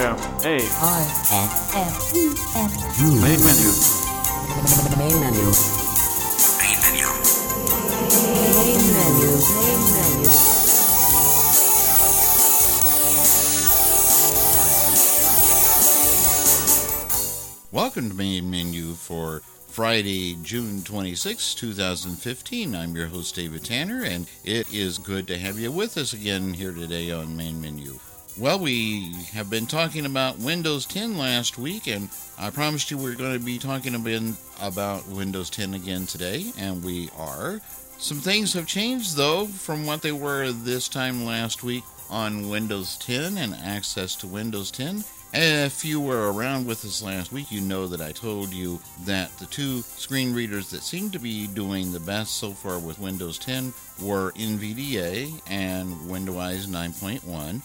M A R N F E N main menu. main menu. Main menu. Main menu. Main menu. Welcome to Main Menu for Friday, June 26, 2015. I'm your host, David Tanner, and it is good to have you with us again here today on Main Menu. Well, we have been talking about Windows 10 last week, and I promised you we are going to be talking a bit about Windows 10 again today, and we are. Some things have changed, though, from what they were this time last week on Windows 10 and access to Windows 10. If you were around with us last week, you know that I told you that the two screen readers that seem to be doing the best so far with Windows 10 were NVDA and Window-Eyes 9.1.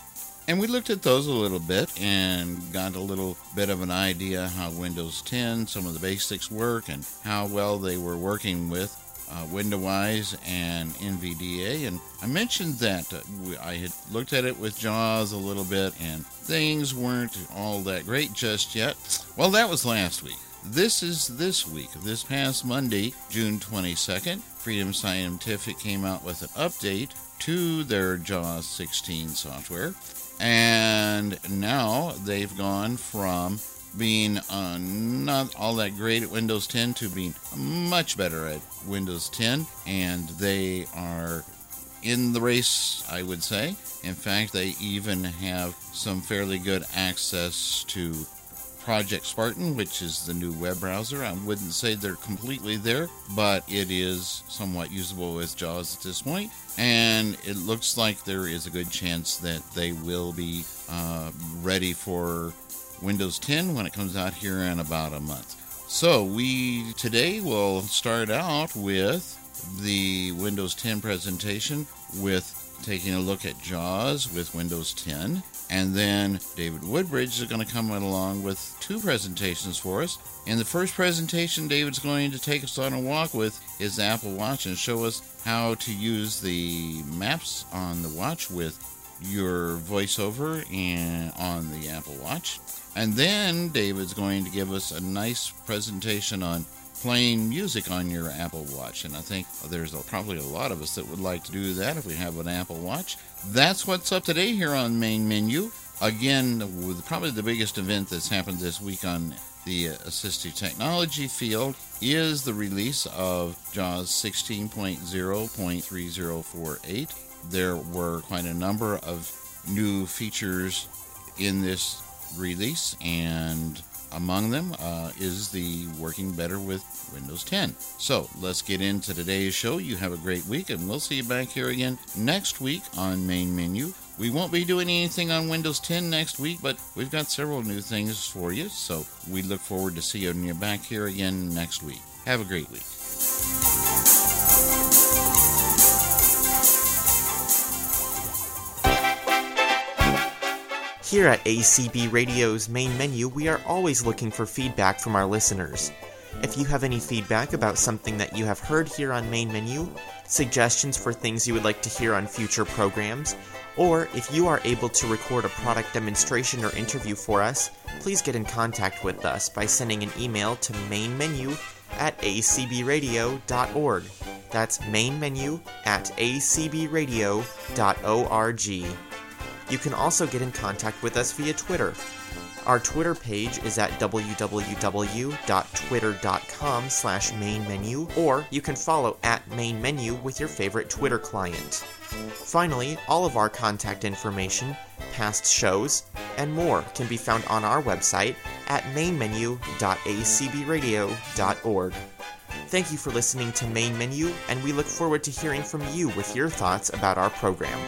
And we looked at those a little bit and got a little bit of an idea how Windows 10, some of the basics work, and how well they were working with uh, Window-Eyes and NVDA. And I mentioned that uh, I had looked at it with JAWS a little bit, and things weren't all that great just yet. Well, that was last week. This is this week. This past Monday, June 22nd, Freedom Scientific came out with an update to their JAWS 16 software. And now they've gone from being uh, not all that great at Windows 10 to being much better at Windows 10. And they are in the race, I would say. In fact, they even have some fairly good access to Project Spartan, which is the new web browser. I wouldn't say they're completely there, but it is somewhat usable with JAWS at this point. And it looks like there is a good chance that they will be uh, ready for Windows 10 when it comes out here in about a month. So we today will start out with the Windows 10 presentation with taking a look at JAWS with Windows 10. And then David Woodbridge is going to come along with two presentations for us. In the first presentation, David's going to take us on a walk with his Apple Watch and show us how to use the maps on the watch with your voiceover and on the Apple Watch. And then David's going to give us a nice presentation on playing music on your Apple Watch. And I think there's a, probably a lot of us that would like to do that if we have an Apple Watch. That's what's up today here on Main Menu. Again, with probably the biggest event that's happened this week on the assistive technology field is the release of JAWS 16.0.3048. There were quite a number of new features in this release, and among them uh, is the working better with Windows 10. So let's get into today's show. You have a great week, and we'll see you back here again next week on Main Menu. We won't be doing anything on Windows 10 next week, but we've got several new things for you, so we look forward to seeing you back here again next week. Have a great week. Here at ACB Radio's main menu, we are always looking for feedback from our listeners. If you have any feedback about something that you have heard here on main menu, suggestions for things you would like to hear on future programs, or if you are able to record a product demonstration or interview for us, please get in contact with us by sending an email to mainmenu at acbradio.org. That's mainmenu at acbradio.org. You can also get in contact with us via Twitter. Our Twitter page is at www.twitter.com slash mainmenu, or you can follow at mainmenu with your favorite Twitter client. Finally, all of our contact information, past shows, and more can be found on our website at mainmenu.acbradio.org. Thank you for listening to Main Menu, and we look forward to hearing from you with your thoughts about our program.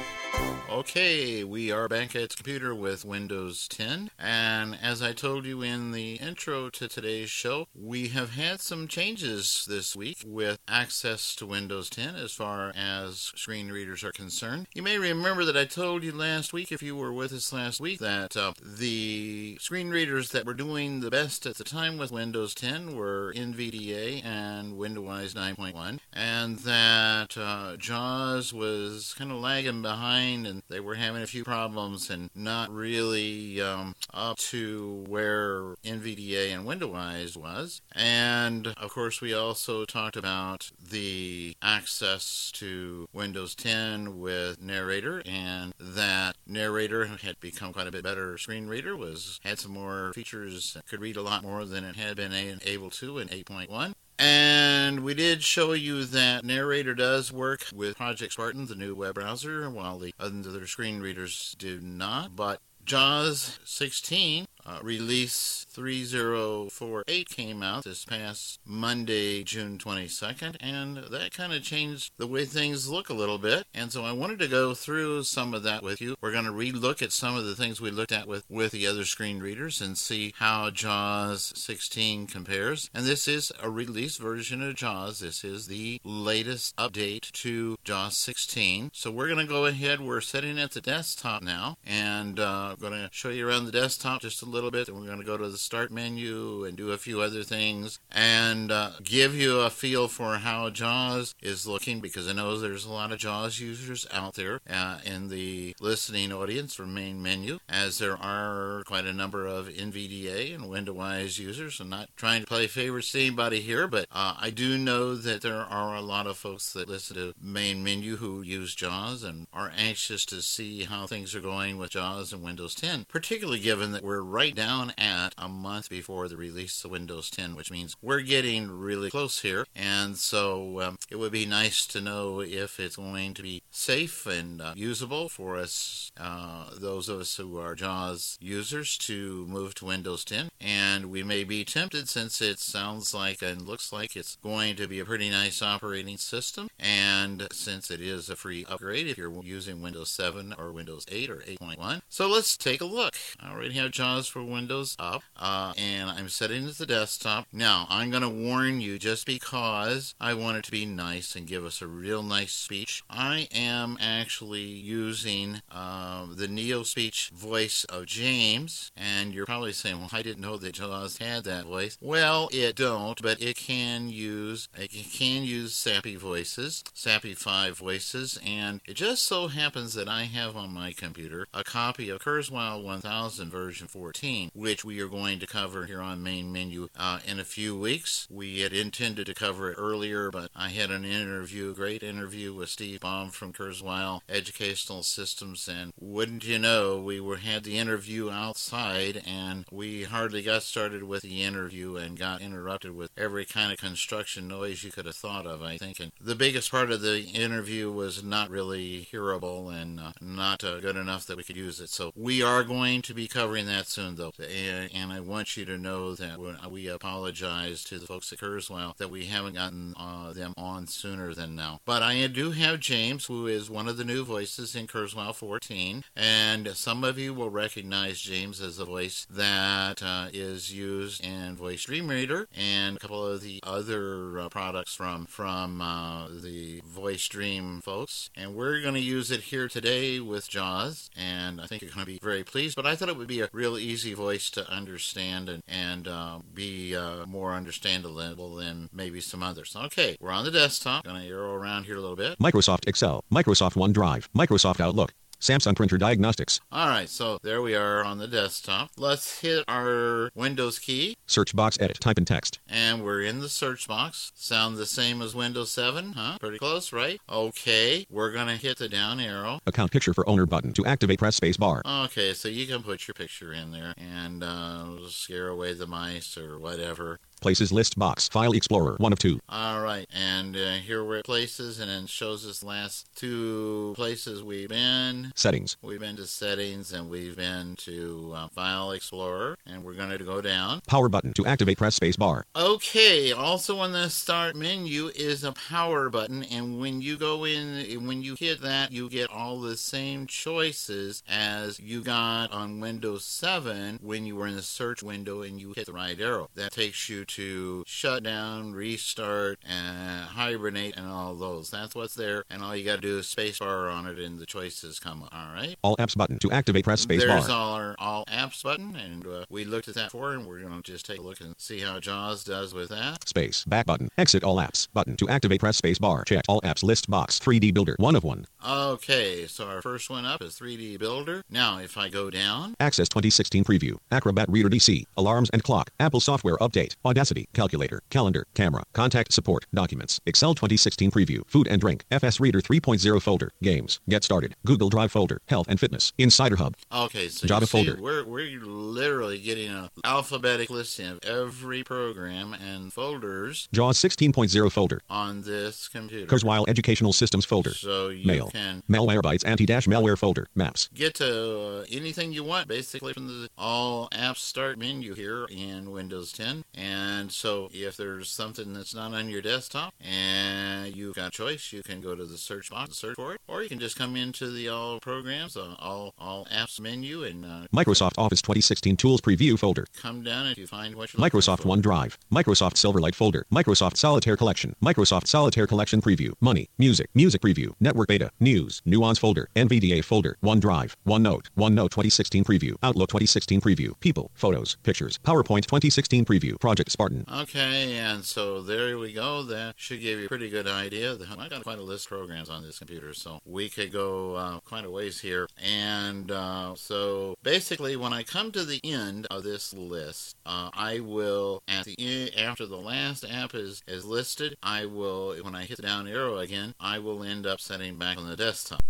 Okay, we are back at computer with Windows 10, and as I told you in the intro to today's show, we have had some changes this week with access to Windows 10 as far as screen readers are concerned. You may remember that I told you last week, if you were with us last week, that uh, the screen readers that were doing the best at the time with Windows 10 were NVDA and Window-Eyes 9.1, and that uh, JAWS was kind of lagging behind behind and they were having a few problems and not really um, up to where NVDA and Window-Eyes was. And of course, we also talked about the access to Windows 10 with Narrator and that Narrator had become quite a bit better screen reader, was had some more features, could read a lot more than it had been able to in 8.1. And we did show you that Narrator does work with Project Spartan, the new web browser, while the other screen readers do not. But JAWS 16 uh, release 3048 came out this past Monday, June 22nd, and that kind of changed the way things look a little bit. And so I wanted to go through some of that with you. We're going to relook at some of the things we looked at with, with the other screen readers and see how JAWS 16 compares. And this is a release version of JAWS. This is the latest update to JAWS 16. So we're going to go ahead. We're sitting at the desktop now, and uh, going to show you around the desktop just a little bit, and we're going to go to the start menu and do a few other things and uh, give you a feel for how JAWS is looking because I know there's a lot of JAWS users out there uh, in the listening audience for main menu, as there are quite a number of NVDA and Window-Eyes users. I'm not trying to play favorites to anybody here, but uh, I do know that there are a lot of folks that listen to main menu who use JAWS and are anxious to see how things are going with JAWS and Windows 10, particularly given that we're right right down at a month before the release of Windows 10, which means we're getting really close here. And so um, it would be nice to know if it's going to be safe and uh, usable for us, uh, those of us who are JAWS users, to move to Windows 10. And we may be tempted since it sounds like and looks like it's going to be a pretty nice operating system. And since it is a free upgrade if you're using Windows 7 or Windows 8 or 8.1. So let's take a look. I already have JAWS for Windows up, uh, and I'm setting it to the desktop. Now, I'm going to warn you just because I want it to be nice and give us a real nice speech. I am actually using uh, the Neo Speech voice of James, and you're probably saying, well, I didn't know that JAWS had that voice. Well, it don't, but it can use it can use SAPI voices, SAPI 5 voices, and it just so happens that I have on my computer a copy of Kurzweil 1000 version 14 which we are going to cover here on Main Menu uh, in a few weeks. We had intended to cover it earlier, but I had an interview, a great interview with Steve Baum from Kurzweil Educational Systems, and wouldn't you know, we were had the interview outside, and we hardly got started with the interview and got interrupted with every kind of construction noise you could have thought of. I think, and the biggest part of the interview was not really hearable and uh, not uh, good enough that we could use it. So we are going to be covering that soon though. And, and I want you to know that we apologize to the folks at Kurzweil that we haven't gotten uh, them on sooner than now. But I do have James, who is one of the new voices in Kurzweil 14, and some of you will recognize James as the voice that uh, is used in Voice Dream Reader and a couple of the other uh, products from from uh, the Voice Dream folks. And we're going to use it here today with JAWS, and I think you're going to be very pleased. But I thought it would be a real easy voice to understand and, and uh, be uh, more understandable than maybe some others. Okay, we're on the desktop. Going to arrow around here a little bit. Microsoft Excel, Microsoft OneDrive, Microsoft Outlook, Samsung Printer Diagnostics. All right, so there we are on the desktop. Let's hit our Windows key. Search box edit, type in text. And we're in the search box. Sound the same as Windows 7, huh? Pretty close, right? Okay, we're going to hit the down arrow. Account picture for owner button. To activate, press space bar. Okay, so you can put your picture in there and uh, scare away the mice or whatever. Places list box. File Explorer. One of two. All right. And uh, here we're at places, and it shows us last two places we've been. Settings. We've been to settings, and we've been to uh, File Explorer, and we're going to go down. Power button. To activate, press space bar. Okay. Also on the start menu is a power button, and when you go in, when you hit that, you get all the same choices as you got on Windows 7 when you were in the search window and you hit the right arrow. That takes you to shut down, restart, and hibernate, and all those. That's what's there, and all you got to do is spacebar on it, and the choices come up. All right. All apps button. To activate, press space There's bar. our all apps button, and uh, we looked at that before, and we're going to just take a look and see how JAWS does with that. Space. Back button. Exit all apps. Button. To activate, press space bar. Check. All apps list box. 3D builder. One of one. Okay, so our first one up is 3D Builder. Now, if I go down, Access 2016 preview. Acrobat Reader DC. Alarms and clock. Apple software update. Audacity. Calculator. Calendar. Camera. Contact support. Documents. Excel 2016 preview. Food and drink. FS Reader 3.0 folder. Games. Get started. Google Drive folder. Health and fitness. Insider Hub. okay, so Java see, folder. we're we're literally getting an alphabetic listing of every program and folders JAWS 16.0 folder. on this computer. Kurzweil Educational Systems folder. So you Mail. can Malware Malwarebytes anti-malware folder. Maps. get to uh, anything you want basically from the all apps start menu here in Windows 10. And so if there's something that's not on your desktop and you've got choice, you can go to the search box and search for it, or you can just come into the all programs, uh, all all apps menu and uh, Microsoft Office 2016 Tools Preview folder. come down and you find what you're Microsoft. OneDrive, Microsoft Silverlight folder, Microsoft Solitaire Collection, Microsoft Solitaire Collection preview, Money, Music, Music preview, Network beta, News, Nuance folder, NVDA folder, OneDrive, OneNote, OneNote 2016 preview, Outlook 2016 preview, People, Photos, Pictures, PowerPoint 2016 preview, Project Spartan. Okay, and so there we go. That should give you a pretty good idea. I got quite a list of programs on this computer, so we could go uh, quite a ways here. And uh, so basically, when I come to the end of this list, uh, I will at the e- after the last app is is listed, I will when I hit the down arrow again, I will end up setting back on the desktop.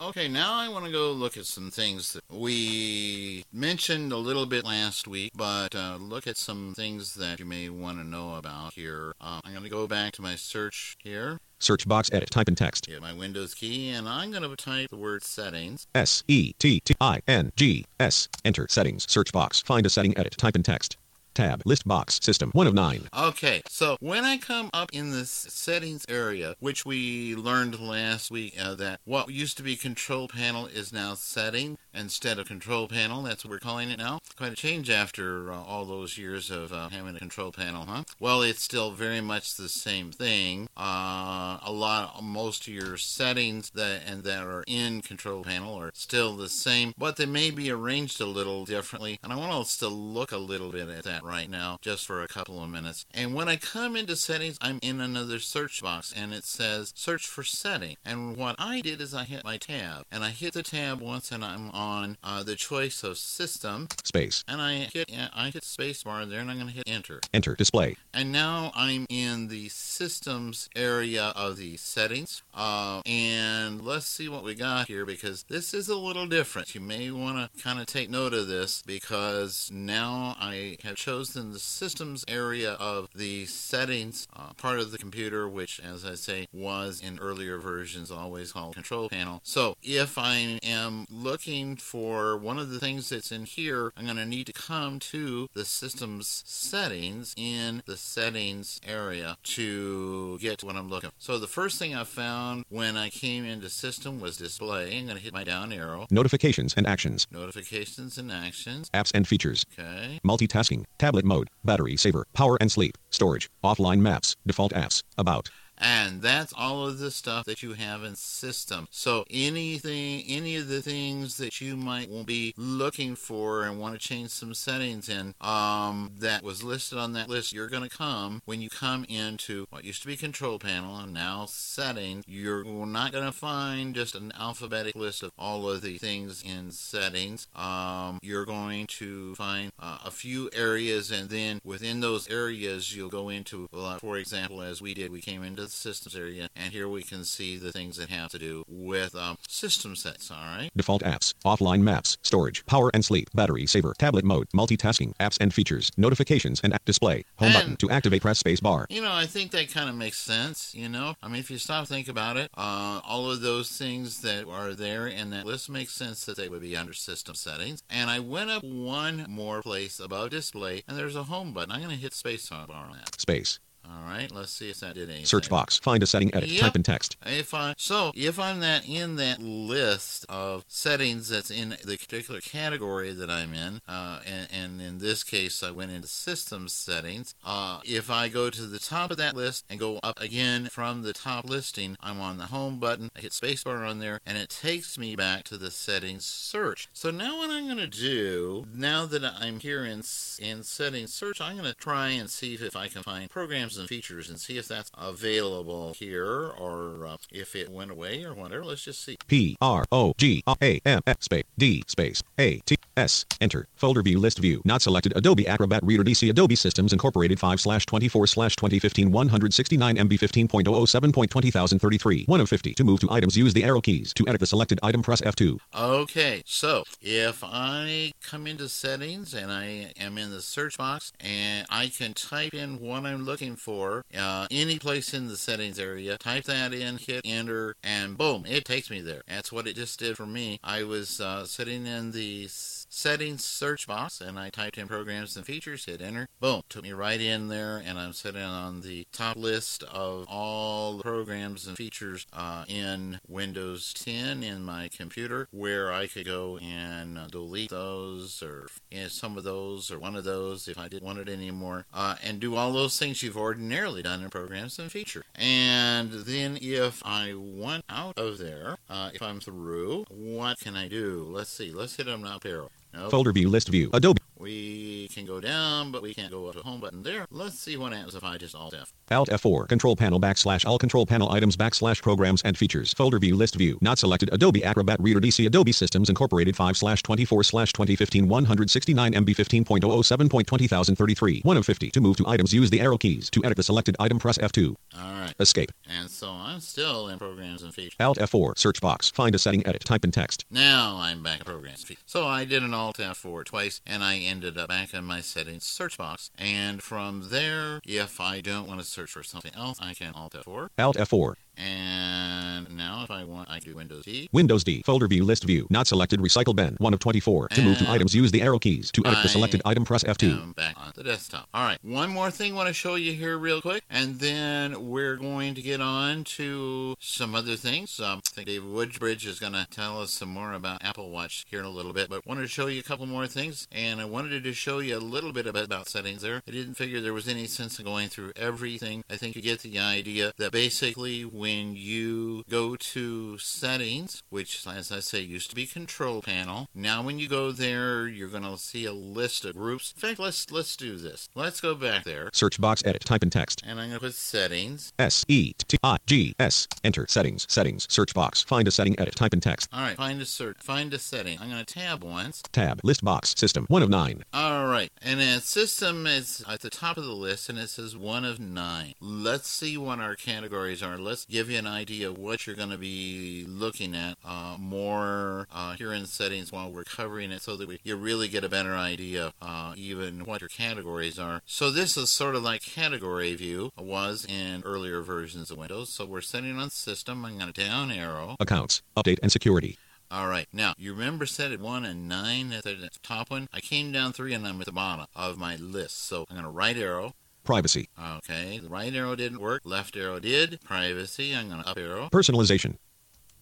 Okay, now I want to go look at some things that we mentioned a little bit last week, but uh, look at some things that you may want to know about here. Uh, I'm going to go back to my search here, Search box edit, type in text. hit my Windows key, and I'm going to type the word settings. S E T T I N G S. Enter settings, search box, find a setting, edit, type in text. Tab, list box, system, 1 of 9. Okay, so when I come up in this settings area, which we learned last week uh, that what used to be control panel is now setting instead of control panel. That's what we're calling it now. Quite a change after uh, all those years of uh, having a control panel, huh? Well, it's still very much the same thing. Uh, a lot, most of your settings that and that are in control panel are still the same, but they may be arranged a little differently. And I want us to look a little bit at that right now, just for a couple of minutes. And when I come into settings, I'm in another search box, and it says search for setting. And what I did is I hit my tab, and I hit the tab once, and I'm on uh, the choice of system, Space. and I hit I hit spacebar there, and I'm going to hit enter. Enter, display. And now I'm in the systems area of the settings. Uh, and let's see what we got here because this is a little different. You may want to kind of take note of this because now I have chosen the systems area of the settings uh, part of the computer, which, as I say, was in earlier versions always called control panel. So if I am looking for one of the things that's in here, I'm going to need to come to the system's settings in the settings area to get to what I'm looking for. So the first thing I found when I came into system was display. I'm going to hit my down arrow. Notifications and actions. Notifications and actions. Apps and features. Okay. Multitasking. Tablet mode. Battery saver. Power and sleep. Storage. Offline maps. Default apps. About. And that's all of the stuff that you have in system. So anything, any of the things that you might be looking for and want to change some settings in, um, that was listed on that list, you're going to come when you come into what used to be control panel and now settings. You're not going to find just an alphabetic list of all of the things in settings. Um, you're going to find uh, a few areas, and then within those areas, you'll go into, well, for example, as we did, we came into the systems area, and here we can see the things that have to do with um, system sets. All right. Default apps. Offline maps. Storage. Power and sleep. Battery saver. Tablet mode. Multitasking. Apps and features. Notifications and app display. Home And- button. To activate, press space bar. You know, I think that kind of makes sense. You know, I mean, if you stop and think about it, uh, all of those things that are there in that list makes sense that they would be under system settings. And I went up one more place above display, and there's a home button. I'm going to hit space bar on that. Space. All right, let's see if that did anything. Search box. Find a setting. Edit. Yep. Type in text. If I so if I'm that in that list of settings that's in the particular category that I'm in, uh, and, and in this case I went into system settings. Uh, if I go to the top of that list and go up again from the top listing, I'm on the home button. I hit spacebar on there, and it takes me back to the settings search. So now what I'm going to do, now that I'm here in in settings search, I'm going to try and see if I can find programs and features and see if that's available here or uh, if it went away or whatever. Let's just see. P R O G A M F space D space A T S. Enter. Folder view list view. Not selected. Adobe Acrobat Reader DC Adobe Systems Incorporated 5 slash 24 slash 2015 169 MB 15.007.20033 1 of 50. To move to items use the arrow keys. To edit the selected item press F2. Okay, so if I come into settings and I am in the search box and I can type in what I'm looking for, uh, any place in the settings area, type that in, hit enter, and boom, it takes me there. That's what it just did for me. I was uh, sitting in the settings search box and I typed in programs and features, hit enter, boom, took me right in there, and I'm sitting on the top list of all the programs and features uh, in Windows 10 in my computer where I could go and uh, delete those or you know, some of those or one of those if I didn't want it anymore uh, and do all those things you've ordinarily done in programs and features. And then if I want out of there, uh, if I'm through, what can I do? Let's see. Let's hit an up arrow. Nope. Folder view list view. Adobe. We can go down, but we can't go up to the home button there. Let's see what happens if I just Alt F. Alt F4. Control panel backslash all control panel items backslash programs and features. Folder view list view. Not selected. Adobe Acrobat Reader DC Adobe Systems Incorporated 5 slash 24 slash 2015 169 MB 15.007.20033 1 of 50. To move to items use the arrow keys. To edit the selected item press F2. All right. Escape. And so I'm still in programs and features. Alt F4. Search box. Find a setting. Edit. Type in text. Now I'm back in programs and features. So I did an Alt F4 twice, and I ended up back in my settings search box. And from there, if I don't want to search for something else, I can Alt F4. Alt F4. And now if I want, I do Windows D. Windows D. Folder view list view. Not selected. Recycle bin. 1 of 24. To move to items use the arrow keys. To edit the selected item press F2. am back on the desktop. All right, one more thing I want to show you here real quick, and then we're going to get on to some other things. Um, I think David Woodbridge is going to tell us some more about Apple Watch here in a little bit, but wanted to show you a couple more things, and I wanted to show you a little bit about, about settings there. I didn't figure there was any sense in going through everything. I think you get the idea that basically when you go to settings, which as I say used to be control panel, now when you go there, you're going to see a list of groups. In fact, let's let's do this. Let's go back there, Search box. Edit. Type in text. and I'm going to put settings. S E T I G S. Enter settings. Settings. Search box. Find a setting. Edit. Type in text. All right, find a search, find a setting. I'm going to tab once. Tab. List box. System. 1 of 9. All right, and then system is at the top of the list, and it says one of nine. Let's see what our categories are. Let's give you an idea of what you're going to be looking at uh, more uh, here in settings while we're covering it, so that we, you really get a better idea, uh, even what your categories are. So this is sort of like category view was in earlier versions of Windows. So we're setting on system. I'm going to down arrow. Accounts. Update and security. All right. Now, you remember set at 1 and 9 at the top one? I came down 3 and I'm at the bottom of my list. So I'm going to right arrow. Privacy. Okay. The right arrow didn't work. Left arrow did. Privacy. I'm going to up arrow. Personalization.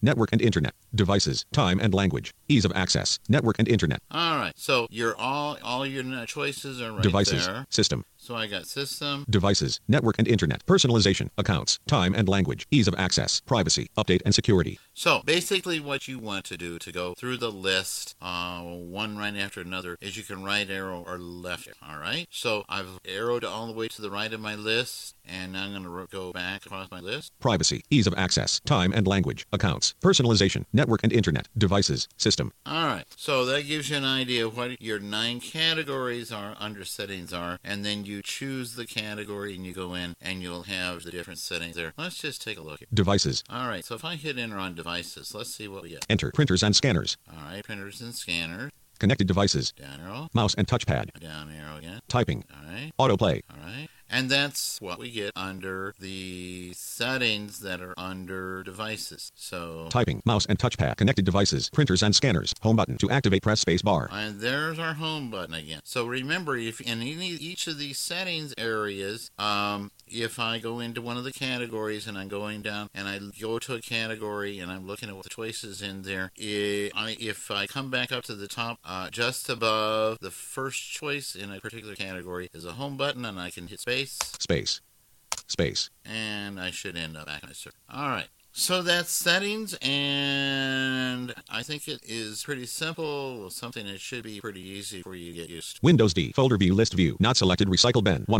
Network and internet. Devices. Time and language. Ease of access. Network and internet. All right. So your all all your choices are right Devices. there. System. So I got system. Devices. Network and internet. Personalization. Accounts. Time and language. Ease of access. Privacy. Update and security. So basically, what you want to do to go through the list, uh, one right after another, is you can right arrow or left. arrow, All right. So I've arrowed all the way to the right of my list, and now I'm going to go back across my list. Privacy. Ease of access. Time and language. Accounts. Personalization. Network and internet. Devices. System. All right. So that gives you an idea of what your nine categories are under settings are, and then you choose the category and you go in and you'll have the different settings there. Let's just take a look. Devices. All right. So if I hit enter on devices, let's see what we get. Enter. Printers and scanners. All right. Printers and scanners. Connected devices. Down arrow. Mouse and touchpad. Down arrow again. Typing. All right. Autoplay. All right. And that's what we get under the settings that are under devices. So, Typing. Mouse and touchpad. Connected devices. Printers and scanners. Home button. To activate press space bar. and there's our home button again. So remember, if in any each of these settings areas, um, if I go into one of the categories and I'm going down and I go to a category and I'm looking at what the choices in there, i I, if I come back up to the top, uh, just above the first choice in a particular category is a home button, and I can hit space, Space. Space. and I should end up back in my. All right. So that's settings, and I think it is pretty simple. Something that should be pretty easy for you to get used to. Windows D. Folder view list view. Not selected. Recycle bin. 1.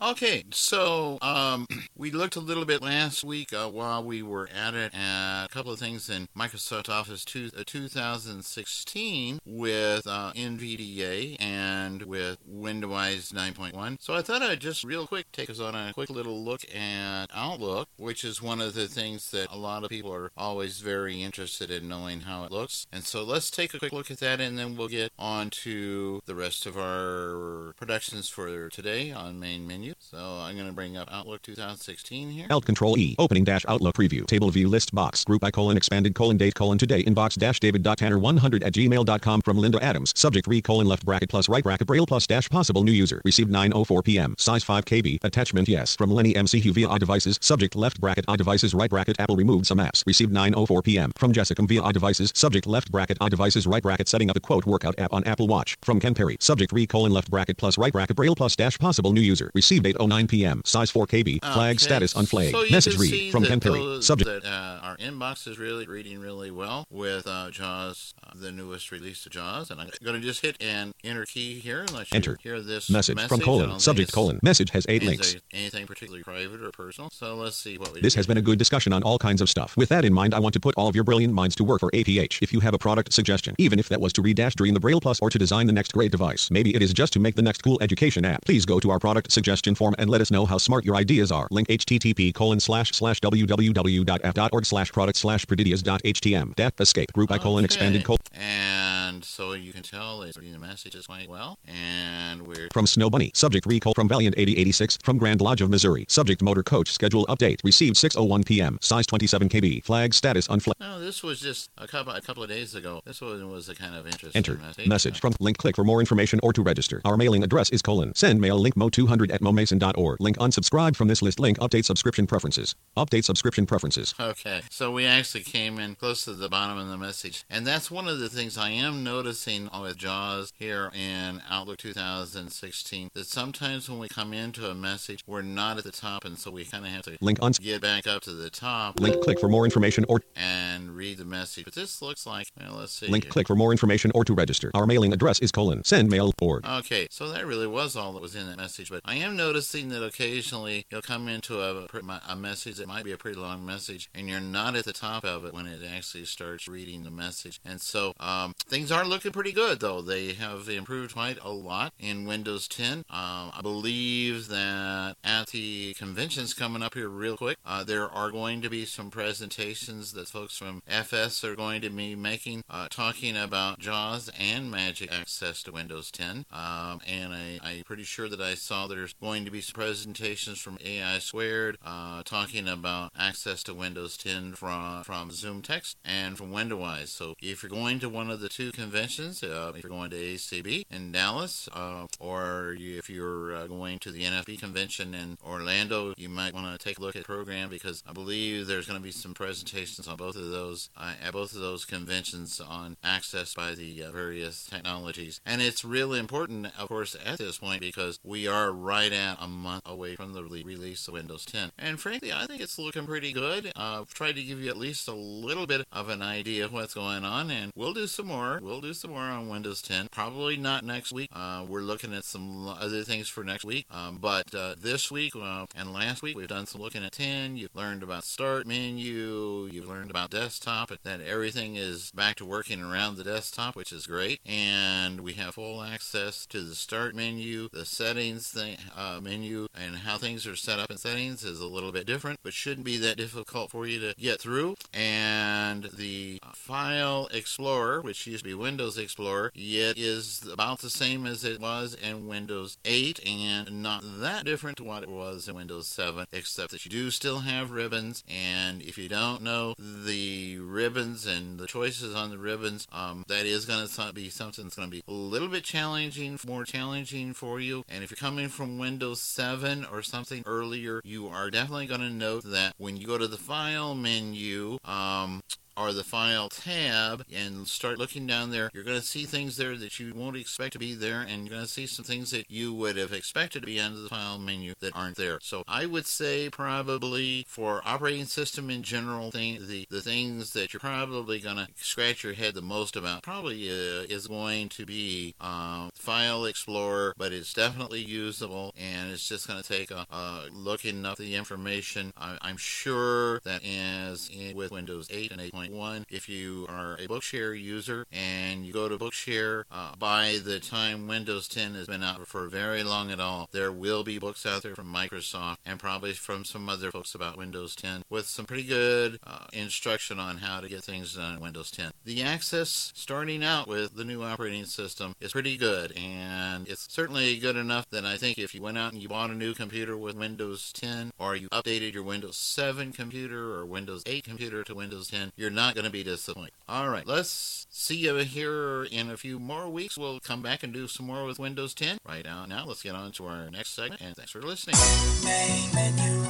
Okay, so um, we looked a little bit last week uh, while we were at it at a couple of things in Microsoft Office two, uh, 2016 with uh, NVDA and with Window-Eyes 9.1. So I thought I'd just real quick take us on a quick little look at Outlook, which is one of the things that a lot of people are always very interested in knowing how it looks. And so let's take a quick look at that and then we'll get on to the rest of our productions for today on main menu. So I'm going to bring up Outlook 2016 here. Alt Control E. Opening dash Outlook preview. Table view list box. Group by colon expanded colon date colon today inbox dash David dot Tanner 100 at gmail.com from Linda Adams. Subject re colon left bracket plus right bracket braille plus dash possible new user. Received 904 p.m. Size 5 KB. Attachment yes. From Lenny MCU via iDevices. Subject left bracket iDevices right bracket Apple removed some apps. Received 904 p.m. From Jessica via iDevices. Subject left bracket iDevices right bracket setting up a quote workout app on Apple Watch. From Ken Perry. Subject re colon left bracket plus right bracket braille plus dash possible new user. Received 809 p.m. Size 4 KB. Flag Okay, status unflagged. So Message read from Ken Perry. Subject. That, uh, our inbox is really reading really well with uh, JAWS, uh, the newest release of JAWS. And I'm going to just hit an enter key here let you Enter. hear this Message from colon. Subject colon. Message has eight links. anything particularly private or personal. So let's see what we This has been a good discussion on all kinds of stuff. With that in mind, I want to put all of your brilliant minds to work for APH. If you have a product suggestion, even if that was to redash Dream the Braille Plus or to design the next great device, maybe it is just to make the next cool education app, please go to our product suggestion form and let us know how smart your ideas are. Link http colon slash slash www.f.org slash product slash predidias.htm. Dat escape. Group by colon expanded colon. And so you can tell it's reading the messages quite well. And we're From Snow Bunny. Subject recall from Valiant 8086 from Grand Lodge of Missouri. Subject motor coach schedule update. Received 601 p.m. Size 27 KB. Flag status unflagged. no, this was just a couple a couple of days ago. This one was a kind of interesting Enter. message. Message from link. Click for more information or to register. Our mailing address is colon. Send mail link mo200 at momason.org. Link unsubscribe from this list. Link update subscription preferences. Update subscription preferences. Okay, so we actually came in close to the bottom of the message, and that's one of the things I am noticing with JAWS here in Outlook 2016. That sometimes when we come into a message, we're not at the top, and so we kind of have to Link uns. get back up to the top Link. Click for more information or and read the message. But this looks like, well, let's see. link. here. Click for more information or to register. Our mailing address is colon. Send mail org. Okay, so that really was all that was in that message, but I am noticing that occasionally you'll come into a, a message that might be a pretty long message, and you're not at the top of it when it actually starts reading the message. And so um, things are looking pretty good, though. They have improved quite a lot in Windows 10. Um, I believe that at the conventions coming up here real quick, uh, there are going to be some presentations that folks from FS are going to be making, uh, talking about JAWS and Magic Access to Windows 10. Um, and I, I'm pretty sure that I saw there's going to be some presentations from AI Squared uh, talking about access to Windows 10 from, from ZoomText and from Window-Eyes. So if you're going to one of the two conventions, uh, if you're going to ACB in Dallas, uh, or you, if you're uh, going to the NFB convention in Orlando, you might want to take a look at the program because I believe there's going to be some presentations on both of those uh, at both of those conventions on access by the uh, various technologies. And it's really important, of course, at this point because we are right at a month away from the re- release of Windows 10. And frankly, I think it's looking pretty good. I've tried to give you at least a little bit of an idea of what's going on, and we'll do some more. We'll do some more on Windows 10. Probably not next week. Uh, we're looking at some other things for next week. Um, but uh, this week uh, and last week, we've done some looking at 10. You've learned about Start menu. You've learned about desktop. That everything is back to working around the desktop, which is great. And we have full access to the Start menu, the settings thing, uh, menu, and how things are set up in settings is a little bit different, but shouldn't be that difficult for you to get through. And the File Explorer, which used to be Windows Explorer, yet is about the same as it was was in Windows 8 and not that different to what it was in Windows 7, except that you do still have ribbons. And if you don't know the ribbons and the choices on the ribbons, um, that is going to be something that's going to be a little bit challenging, more challenging for you. And if you're coming from Windows 7 or something earlier, you are definitely going to note that when you go to the File menu, um, or the File tab and start looking down there, you're going to see things there that you won't expect to be there, and you're going to see some things that you would have expected to be under the File menu that aren't there. So I would say probably for operating system in general, thing, the, the things that you're probably going to scratch your head the most about probably uh, is going to be um, File Explorer, but it's definitely usable, and it's just going to take a, a looking up the information. I, I'm sure that as in, with Windows 8 and 8. If you are a Bookshare user and you go to Bookshare, uh, by the time Windows 10 has been out for very long at all, there will be books out there from Microsoft and probably from some other folks about Windows 10 with some pretty good uh, instruction on how to get things done in Windows 10. The access starting out with the new operating system is pretty good and it's certainly good enough that I think if you went out and you bought a new computer with Windows 10 or you updated your Windows 7 computer or Windows 8 computer to Windows 10, you're not going to be disappointed. All right, let's see you here in a few more weeks. We'll come back and do some more with Windows 10. Right now, now let's get on to our next segment, and thanks for listening. Main menu.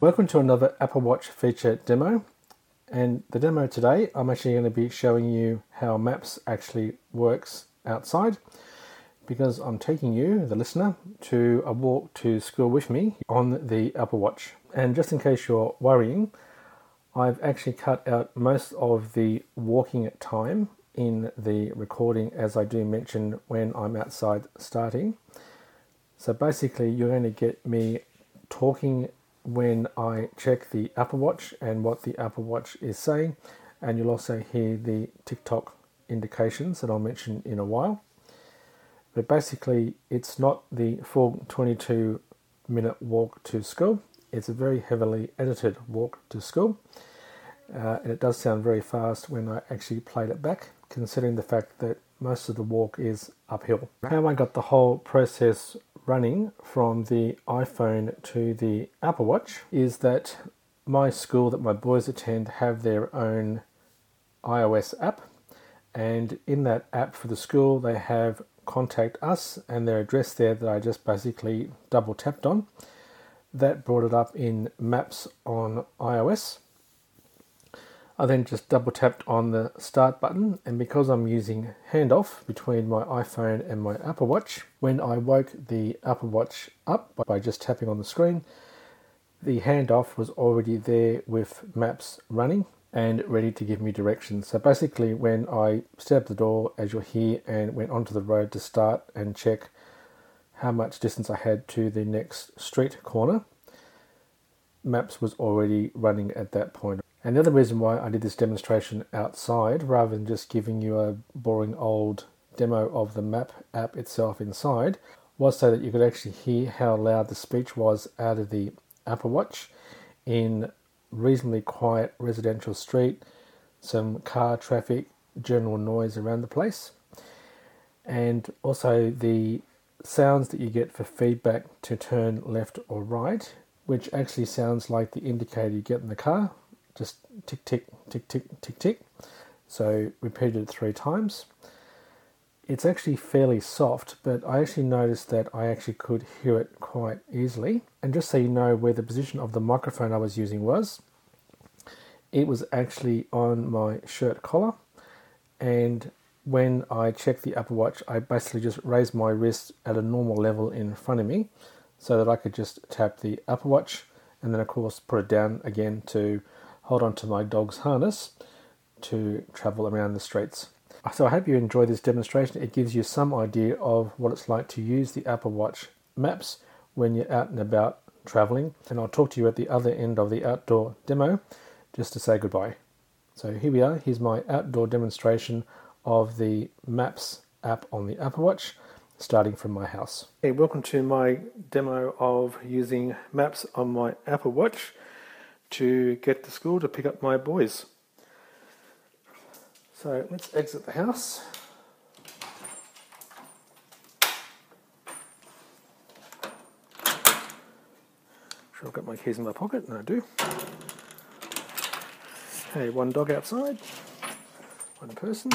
Welcome to another Apple Watch feature demo. And the demo today, I'm actually going to be showing you how Maps actually works outside because I'm taking you, the listener, to a walk to school with me on the Apple Watch. And just in case you're worrying, I've actually cut out most of the walking time in the recording as I do mention when I'm outside starting. So basically, you're going to get me talking when I check the Apple Watch and what the Apple Watch is saying, and you'll also hear the TikTok indications that I'll mention in a while. But basically, it's not the full 22 minute walk to school, it's a very heavily edited walk to school. Uh, and it does sound very fast when I actually played it back, considering the fact that most of the walk is uphill. How I got the whole process running from the iPhone to the Apple Watch is that my school that my boys attend have their own iOS app, and in that app for the school, they have contact us and their address there that I just basically double tapped on. That brought it up in Maps on iOS. I then just double tapped on the start button, and because I'm using handoff between my iPhone and my Apple Watch, when I woke the Apple Watch up by just tapping on the screen, the handoff was already there with Maps running and ready to give me directions. So basically, when I stepped the door, as you'll hear, and went onto the road to start and check how much distance I had to the next street corner, Maps was already running at that point. And the other reason why I did this demonstration outside rather than just giving you a boring old demo of the map app itself inside was so that you could actually hear how loud the speech was out of the Apple Watch in reasonably quiet residential street, some car traffic, general noise around the place, and also the sounds that you get for feedback to turn left or right, which actually sounds like the indicator you get in the car, just tick, tick, tick, tick, tick, tick. So repeated three times. It's actually fairly soft, but I actually noticed that I actually could hear it quite easily. And just so you know where the position of the microphone I was using was, it was actually on my shirt collar. And when I checked the Apple Watch, I basically just raised my wrist at a normal level in front of me so that I could just tap the Apple Watch and then, of course, put it down again to hold on to my dog's harness to travel around the streets. So I hope you enjoy this demonstration. It gives you some idea of what it's like to use the Apple Watch maps when you're out and about traveling. And I'll talk to you at the other end of the outdoor demo just to say goodbye. So here we are. Here's my outdoor demonstration of the Maps app on the Apple Watch starting from my house. Hey, welcome to my demo of using Maps on my Apple Watch to get to school to pick up my boys. So let's exit the house. Sure, I've got my keys in my pocket, and I do. Okay, one dog outside, one person.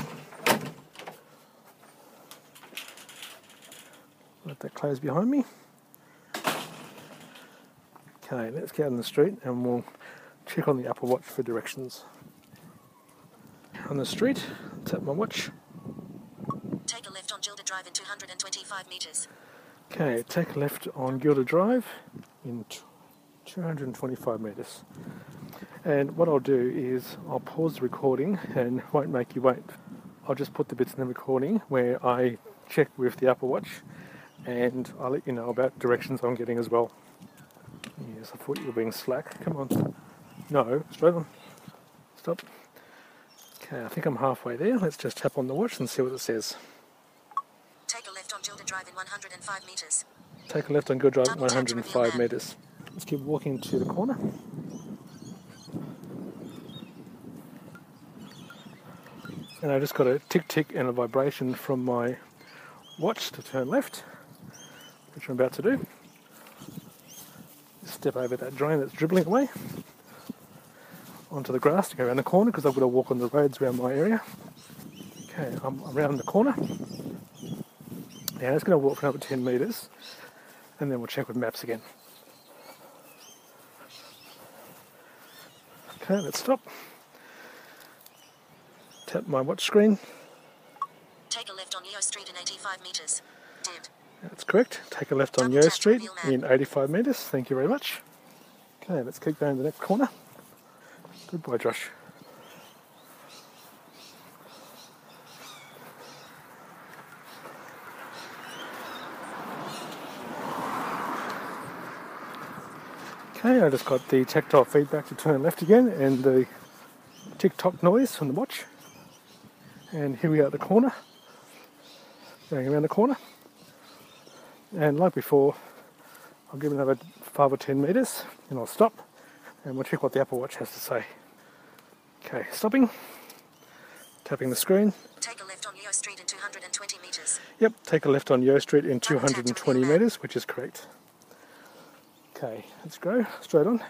Let that close behind me. Okay, let's get out the street and we'll check on the Apple Watch for directions. On the street, tap my watch. Take a left on Gilda Drive in 225 metres. Okay, take a left on Gilda Drive in 225 metres. And what I'll do is I'll pause the recording and won't make you wait. I'll just put the bits in the recording where I check with the Apple Watch and I'll let you know about directions I'm getting as well. Yes, I thought you were being slack. Come on. No, straight on. Okay, I think I'm halfway there. Let's just tap on the watch and see what it says. Take a left on Gilda Drive in 105 metres. Take a left on Good Drive, Double tap to reveal 105 metres. Let's keep walking to the corner. And I just got a tick tick and a vibration from my watch to turn left, which I'm about to do. Step over that drain that's dribbling away onto the grass to go around the corner because I've got to walk on the roads around my area. Okay, I'm around the corner. Yeah, it's going to walk for another 10 metres and then we'll check with maps again. Okay, let's stop. Tap my watch screen. Take a left on Yeo Street in 85 metres. Dead. That's correct. Take a left on Yeo Street in 85 metres. Thank you very much. Okay, let's keep going to the next corner. Good boy, Josh. Okay, I just got the tactile feedback to turn left again and the tick tock noise from the watch. And here we are at the corner, going around the corner. And like before, I'll give another five or ten metres and I'll stop and we'll check what the Apple Watch has to say. Okay, stopping, tapping the screen. Take a left on Yeo Street in 220 metres. Yep, take a left on Yeo Street in Double tap to 220 metres, which is correct. Okay, let's go straight on.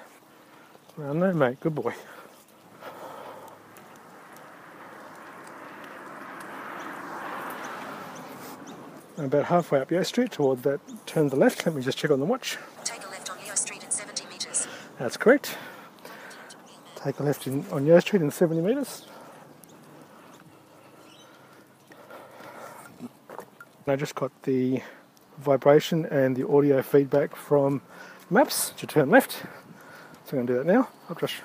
Round there, mate. Good boy. I'm about halfway up Yeo Street towards that turn to the left. Let me just check on the watch. Take a left on Yeo Street in 70 metres. That's correct. Take a left in, on Yeo Street in 70 metres. I just got the vibration and the audio feedback from maps to turn left. So I'm going to do that now. I'll just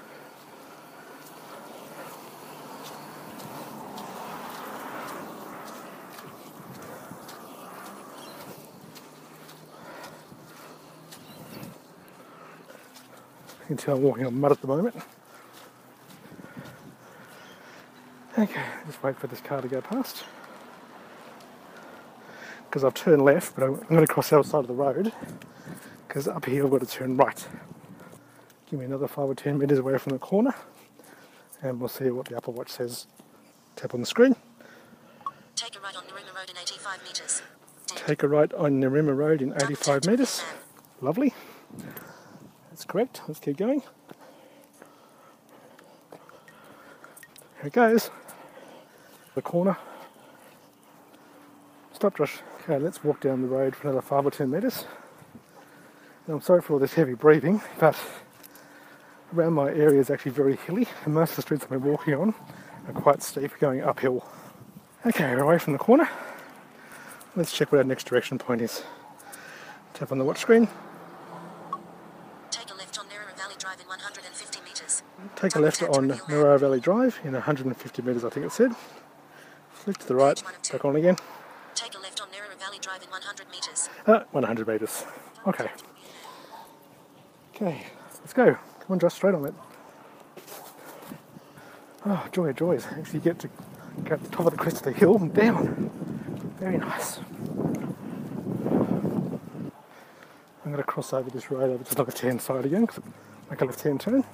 can tell I'm walking on mud at the moment. Okay, just wait for this car to go past. Because I've turned left, but I'm going to cross the other side of the road. Because up here I've got to turn right. Give me another five or ten metres away from the corner. And we'll see what the Apple Watch says. Tap on the screen. Take a right on Narima Road in 85 metres. Take a right on Narima Road in 85 metres. Lovely. That's correct. Let's keep going. Here it goes. The corner. Stop, Josh. Okay, let's walk down the road for another five or ten metres. I'm sorry for all this heavy breathing, but around my area is actually very hilly, and most of the streets I've been walking on are quite steep, going uphill. Okay, we're away from the corner. Let's check what our next direction point is. Tap on the watch screen. Take a left on Narira Valley Drive in 150 metres. Take a left on Narrow Valley Drive in 150 metres, I think it said. Flick to the right, back on again. Take a left on Narira Valley Drive in 100 metres. Ah, 100 metres. Okay. Okay, let's go. Come on, just straight on it. Oh, joy of joys. Actually get to go at the top of the crest of the hill and down. Very nice. I'm going to cross over this road over to the left-hand side again, make a left-hand turn.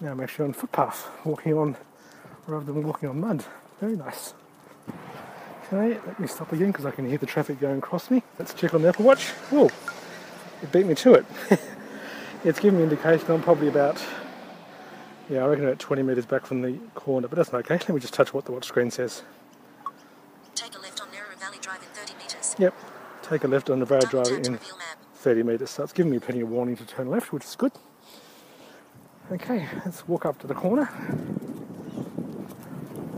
Now I'm actually on footpath, walking on rather than walking on mud. Very nice. Okay, let me stop again because I can hear the traffic going across me. Let's check on the Apple Watch. Oh, it beat me to it. it's giving me indication I'm probably about, yeah, I reckon about 20 metres back from the corner, but that's not okay. Let me just touch what the watch screen says. Take a left on Narrow Valley Drive in 30 meters. Yep, take a left on Double drive in 30 metres, so it's giving me plenty of warning to turn left, which is good. Okay, let's walk up to the corner.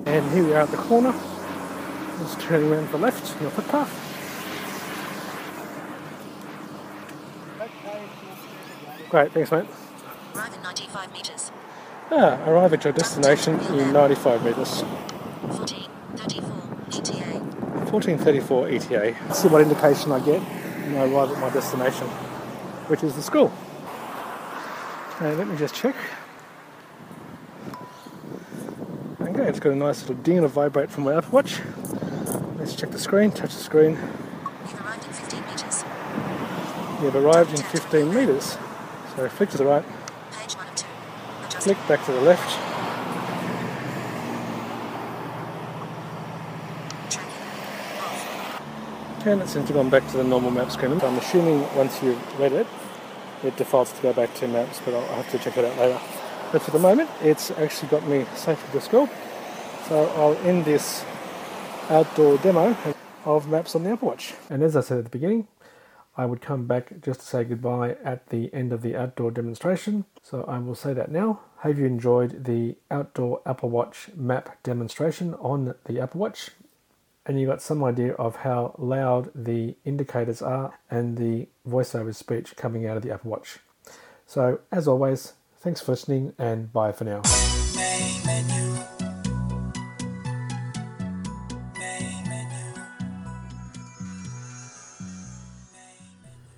And here we are at the corner. Just turning around to the left the footpath. Great, thanks mate. Arrive in 95 meters. Ah, arrive at your destination in 95 metres. 14, 34, ETA. 1434 ETA. Let's see what indication I get when I arrive at my destination, which is the school. Okay, let me just check. Okay, it's got a nice little ding and a vibrate from my Apple Watch. Let's check the screen, touch the screen. You've arrived in 15 meters. You've arrived in 15 metres. So flick to the right, Page 1 of 2. Adjust. flick back to the left. Tracking. Off. Okay, and it seems to have gone back to the normal map screen. So I'm assuming once you've read it, it defaults to go back to maps, but I'll have to check it out later. But for the moment, it's actually got me safely to school. So I'll end this outdoor demo of maps on the Apple Watch. And as I said at the beginning, I would come back just to say goodbye at the end of the outdoor demonstration. So I will say that now. Have you enjoyed the outdoor Apple Watch map demonstration on the Apple Watch? And you got some idea of how loud the indicators are and the voiceover speech coming out of the Apple Watch. So, as always, thanks for listening and bye for now.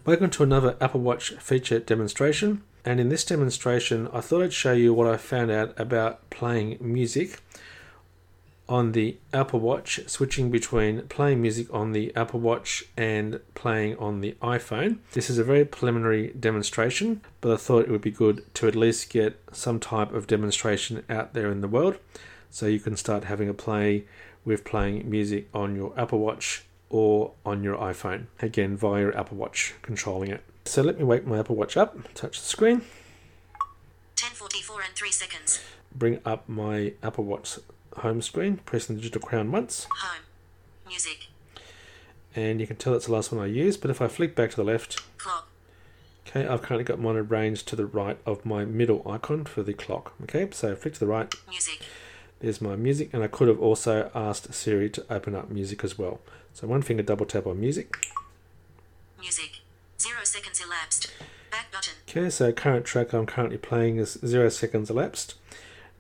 Welcome to another Apple Watch feature demonstration. And in this demonstration, I thought I'd show you what I found out about playing music on the Apple Watch, switching between playing music on the Apple Watch and playing on the iPhone. This is a very preliminary demonstration, but I thought it would be good to at least get some type of demonstration out there in the world so you can start having a play with playing music on your Apple Watch or on your iPhone. Again, via your Apple Watch, controlling it. So let me wake my Apple Watch up, touch the screen, 1044 and 3 seconds. bring up my Apple Watch home screen, pressing the digital crown once, Home. Music. and you can tell that's the last one I used. But if I flick back to the left, Clock. okay, I've currently got mine arranged to the right of my middle icon for the clock. Okay, so flick to the right, Music. there's my music, and I could have also asked Siri to open up music as well. So one finger double tap on music. Music. 0 seconds elapsed. Back button. Okay, so current track I'm currently playing is zero seconds elapsed.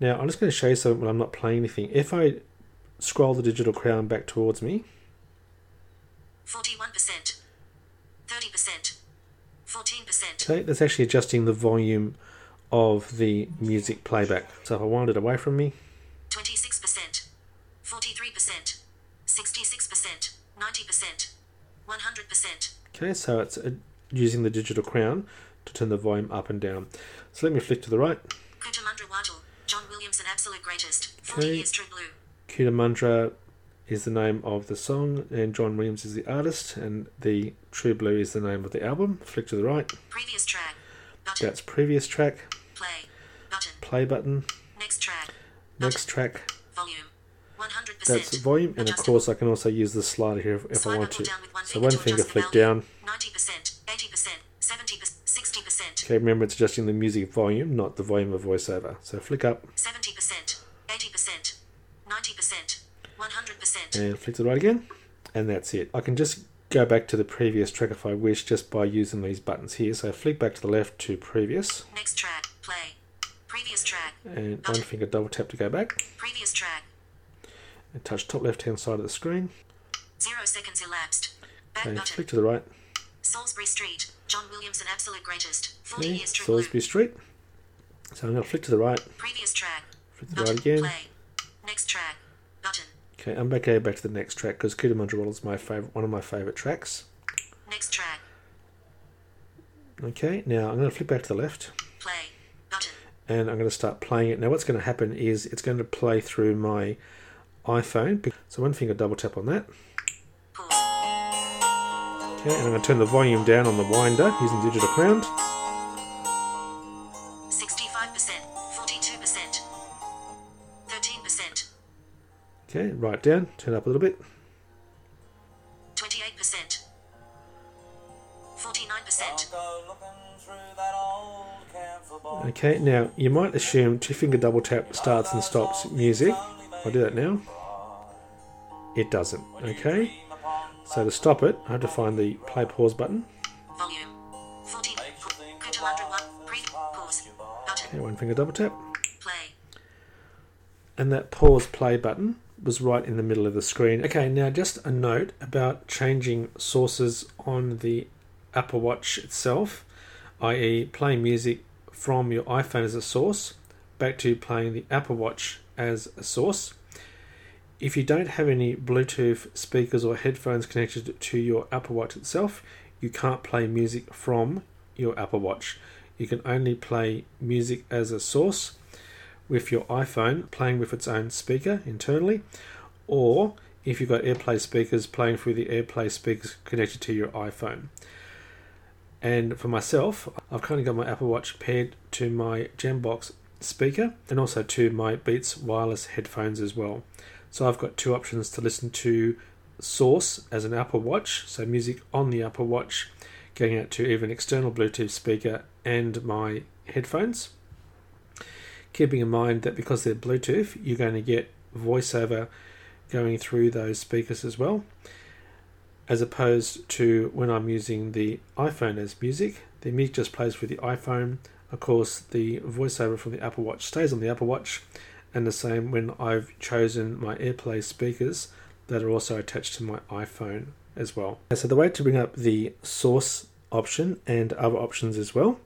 Now I'm just going to show you something when I'm not playing anything. If I scroll the digital crown back towards me, 41%. 30%. 14%. okay, that's actually adjusting the volume of the music playback. So if I wind it away from me, 26%. 43%. 66%. 90%. 100%. okay, so it's uh, using the digital crown to turn the volume up and down. So let me flick to the right. Cootamundra Wattle. John Williamson Absolute Greatest. 40 Okay. years True Blue. Cootamundra is the name of the song, and John Williams is the artist, and the True Blue is the name of the album. Flick to the right. Previous track. Button. That's previous track, Play. Button. play button, Next track. next track. Volume. 100%. That's volume, and of course I can also use the slider here if, if I want to. one So one finger flick down. 90%, 80%, 70%, 60%, Okay, remember it's adjusting the music volume, not the volume of voiceover. So flick up 70%, 80%, 90%, 100%. and flick to the right again, and that's it. I can just go back to the previous track if I wish just by using these buttons here. So flick back to the left to previous, Next track. Play. Previous track. and one finger double tap to go back, Previous track. and touch top left hand side of the screen. Zero seconds elapsed. Back Okay, button. flick to the right. Salisbury Street. John Williamson Absolute Greatest. 40 Okay, years True Salisbury. Street. So I'm going to flick to the right, Previous track. flick to the Button. right again. Play. Next track. Button. Okay, I'm back back to the next track because Kuta is my favorite, one of my favorite tracks. Next track. Okay, now I'm going to flip back to the left, Play. Button. and I'm going to start playing it. Now, what's going to happen is it's going to play through my iPhone. So, one finger double tap on that. Pause. Okay, and I'm going to turn the volume down on the winder using digital crown. 65%. 42%. 13%. Okay, right down, turn up a little bit. 28%. 49%. Okay, now you might assume two finger double tap starts and stops music. I'll do that now. It doesn't. Okay, so to stop it, I have to find the play pause button. Volume. 14. Go to under one. Pause. Button. Okay, one finger double tap. Play. and that pause play button was right in the middle of the screen. Okay, now just a note about changing sources on the Apple Watch itself, i.e., playing music from your iPhone as a source back to playing the Apple Watch as a source. If you don't have any Bluetooth speakers or headphones connected to your Apple Watch itself, you can't play music from your Apple Watch. You can only play music as a source with your iPhone playing with its own speaker internally, or if you've got AirPlay speakers playing through the AirPlay speakers connected to your iPhone. And for myself, I've currently got my Apple Watch paired to my Jambox speaker and also to my Beats wireless headphones as well. So I've got two options to listen to source as an Apple Watch, so music on the Apple Watch going out to even external Bluetooth speaker and my headphones keeping in mind that because they're Bluetooth, you're going to get voiceover going through those speakers as well, as opposed to when I'm using the iPhone as music. The music just plays through the iPhone. Of course, the voiceover from the Apple Watch stays on the Apple Watch, and the same when I've chosen my AirPlay speakers that are also attached to my iPhone as well. So, the way to bring up the source option and other options as well,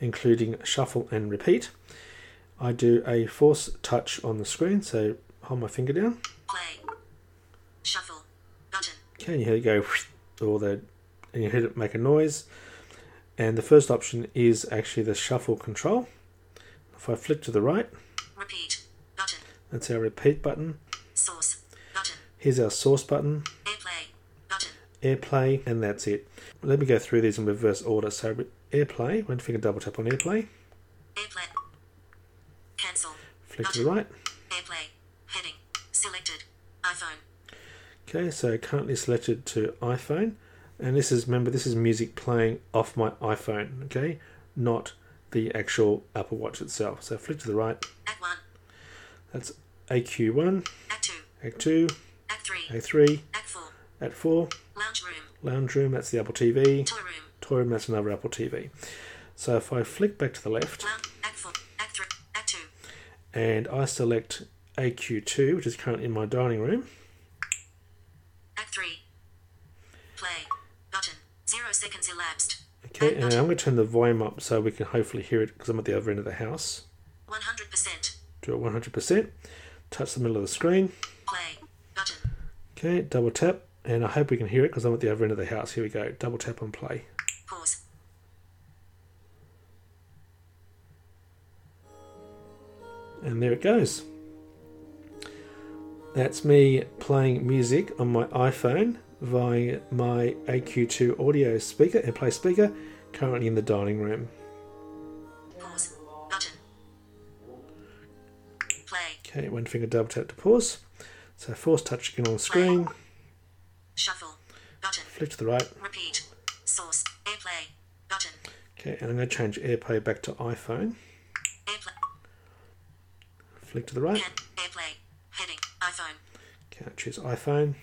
including shuffle and repeat, I do a force touch on the screen. So, hold my finger down. Play. Shuffle. Button. Okay, and you hear it go, or the, and you hear it make a noise. And the first option is actually the shuffle control. If I flick to the right, Repeat. Button. that's our repeat button. Source. Button. Here's our source button, Airplay. Button. AirPlay, and that's it. Let me go through these in reverse order. So, AirPlay, one finger double tap on AirPlay, Airplay. Cancel. flick to the right. Airplay. Heading. Selected. iPhone. Okay, so currently selected to iPhone, and this is remember this is music playing off my iPhone. Okay, not the actual Apple Watch itself. So flick to the right. Act 1. That's AQ1, Act 2. Act 2, Act 3. A3, Act 4. Act 4, Lounge room. lounge room. That's the Apple TV. Toy room. Toy room. That's another Apple TV. So if I flick back to the left. Act 4. Act 3. Act 2. and I select AQ2, which is currently in my dining room. Act 3. Play. Button. 0 seconds elapsed. Okay, and I'm going to turn the volume up so we can hopefully hear it because I'm at the other end of the house. 100%. Do it 100%. Touch the middle of the screen. Play. Button. Okay, double tap, and I hope we can hear it because I'm at the other end of the house. Here we go. Double tap on play. Pause. And there it goes. That's me playing music on my iPhone via my AQ2 audio speaker, AirPlay speaker, currently in the dining room. Okay, one finger double tap to pause. So force touch again on the screen. Shuffle. Button. Flick to the right. Repeat. Source. Airplay. Button. Okay, and I'm going to change AirPlay back to iPhone. Airplay. Flick to the right. Airplay. Heading. iPhone. Okay, I'll choose iPhone.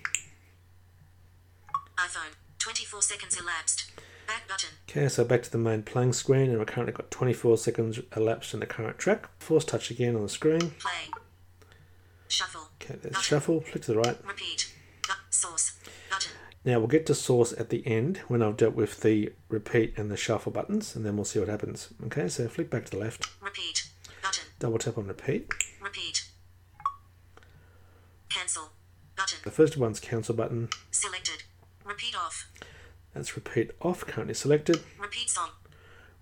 iPhone. 24 seconds elapsed. Back button. Okay, so back to the main playing screen, and we've currently got 24 seconds elapsed in the current track. Force touch again on the screen. Play. Shuffle. Okay, there's Button. shuffle. Flick to the right. Repeat. Source. Button. Now we'll get to source at the end when I've dealt with the repeat and the shuffle buttons, and then we'll see what happens. Okay, so flick back to the left, Repeat. Button. double tap on repeat. Repeat. Cancel. Button. The first one's cancel button. Selected. Repeat off. That's repeat off, currently selected. Repeat song.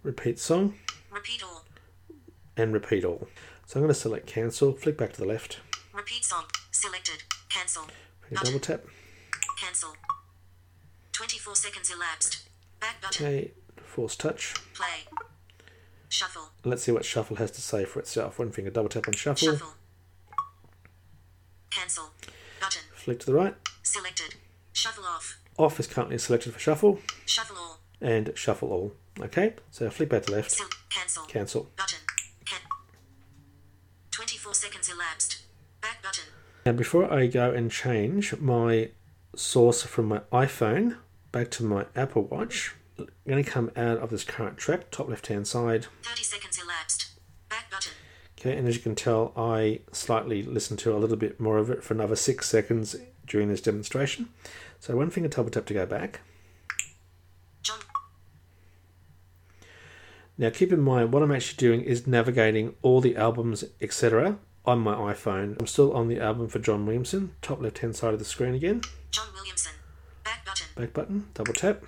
Repeat song. Repeat all. and repeat all. So I'm going to select cancel, flick back to the left, Repeat song. Selected. Cancel. double tap. Cancel. 24 seconds elapsed. Back button. Okay, force touch. Play. Shuffle. Let's see what shuffle has to say for itself. One finger double tap on shuffle, Shuffle. Cancel. Button. flick to the right. Selected. Shuffle off. Off is currently selected for shuffle, Shuffle all. and shuffle all. Okay, so flick back to left, cancel. cancel. Button. Can- 24 seconds elapsed. Back button. Now, before I go and change my source from my iPhone back to my Apple Watch, I'm going to come out of this current track, top left hand side. 30 seconds elapsed. Back button. Okay, and as you can tell, I slightly listened to a little bit more of it for another six seconds during this demonstration. So one finger double tap to go back. John. Now keep in mind what I'm actually doing is navigating all the albums, etc. on my iPhone. I'm still on the album for John Williamson, top left hand side of the screen again. John Williamson. Back button. Back button, double tap,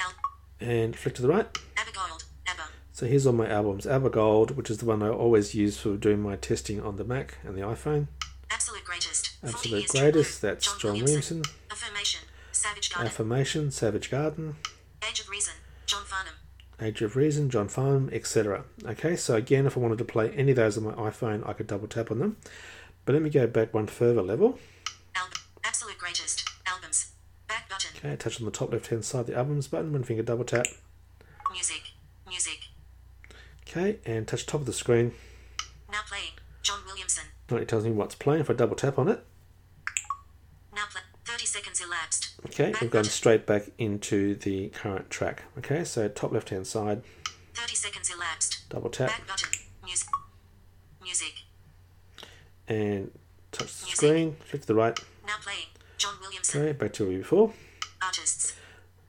Al. and flick to the right. Abigail. Abba. So here's all my albums. ABBA Gold, which is the one I always use for doing my testing on the Mac and the iPhone. Absolute greatest. Absolute greatest, that's John Williamson. Affirmation. Savage Garden. Affirmation, Savage Garden, Age of Reason. John Farnham. Age of Reason, John Farnham, etc. Okay, so again, if I wanted to play any of those on my iPhone, I could double tap on them. But let me go back one further level. Al- Absolute greatest. Albums. Back button. Okay, touch on the top left hand side, the albums button, one finger double tap. Music. Music. Okay, and touch top of the screen. Now playing. John Williamson. Now It tells me what's playing. If I double tap on it, Now play. 30 seconds elapsed. okay, we've gone straight back into the current track. Okay, so top left hand side, 30 seconds elapsed. double tap, Back button. Music. Music. and touch the Music. screen, the right. Now playing. John Williamson. Okay, back to where we were before. Artists.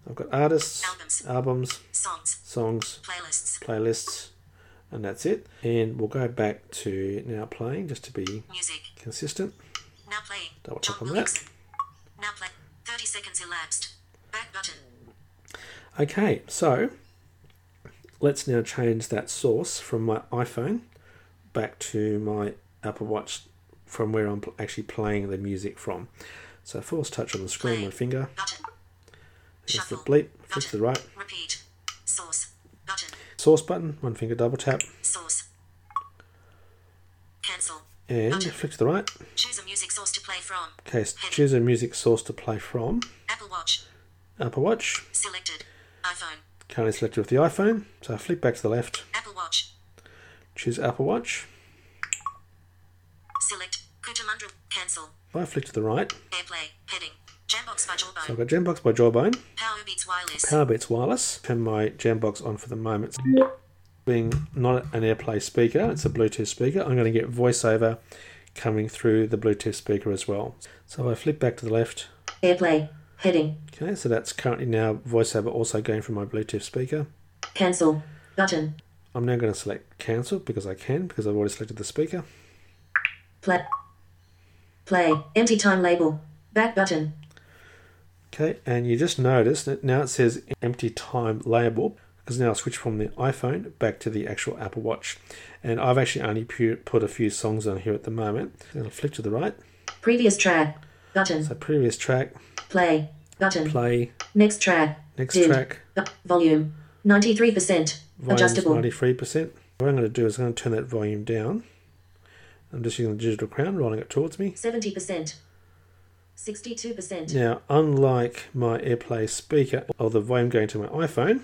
I've got artists, Albums. albums, Songs. songs, Playlists. playlists, and that's it. And we'll go back to now playing just to be Music. consistent. Now playing. Double tap on that. Now play. 30 seconds elapsed. Back button. Okay, so let's now change that source from my iPhone back to my Apple Watch from where I'm actually playing the music from. So force touch on the screen, Play. one finger. Button. There's the Shuffle. bleep, flick to the right. Repeat. Source. Button. Source button, one finger double tap, Source. Cancel. And Button. flick to the right. Choose a music source to play from. Okay, so choose a music source to play from. Apple Watch. Apple Watch, Selected. iPhone. currently selected with the iPhone. So I flick back to the left, Apple Watch. choose Apple Watch. Select. Cootamundra. Cancel. If I flick to the right, Airplay. Heading. Jambox by so I've Jawbone. got Jambox by Jawbone. Power Beats Wireless. Powerbeats Wireless. Turn my Jambox on for the moment. Being not an AirPlay speaker, it's a Bluetooth speaker. I'm going to get voiceover coming through the Bluetooth speaker as well. So if I flip back to the left, Airplay. Heading. okay, so that's currently now voiceover also going from my Bluetooth speaker. Cancel. Button. I'm now going to select cancel because I can because I've already selected the speaker. Play. Play. Empty time label. Back button. Okay, and you just notice that now it says empty time label because now switched from the iPhone back to the actual Apple Watch. And I've actually only pu- put a few songs on here at the moment. I'll flick to the right. Previous track. Button. So previous track, Play. Button. play, Next track. next Dim. track, Uh, volume. 93%. volume's Adjustable. 93%. What I'm going to do is I'm going to turn that volume down. I'm just using the digital crown, rolling it towards me. 70%. 62%. Now, unlike my AirPlay speaker or the volume going to my iPhone,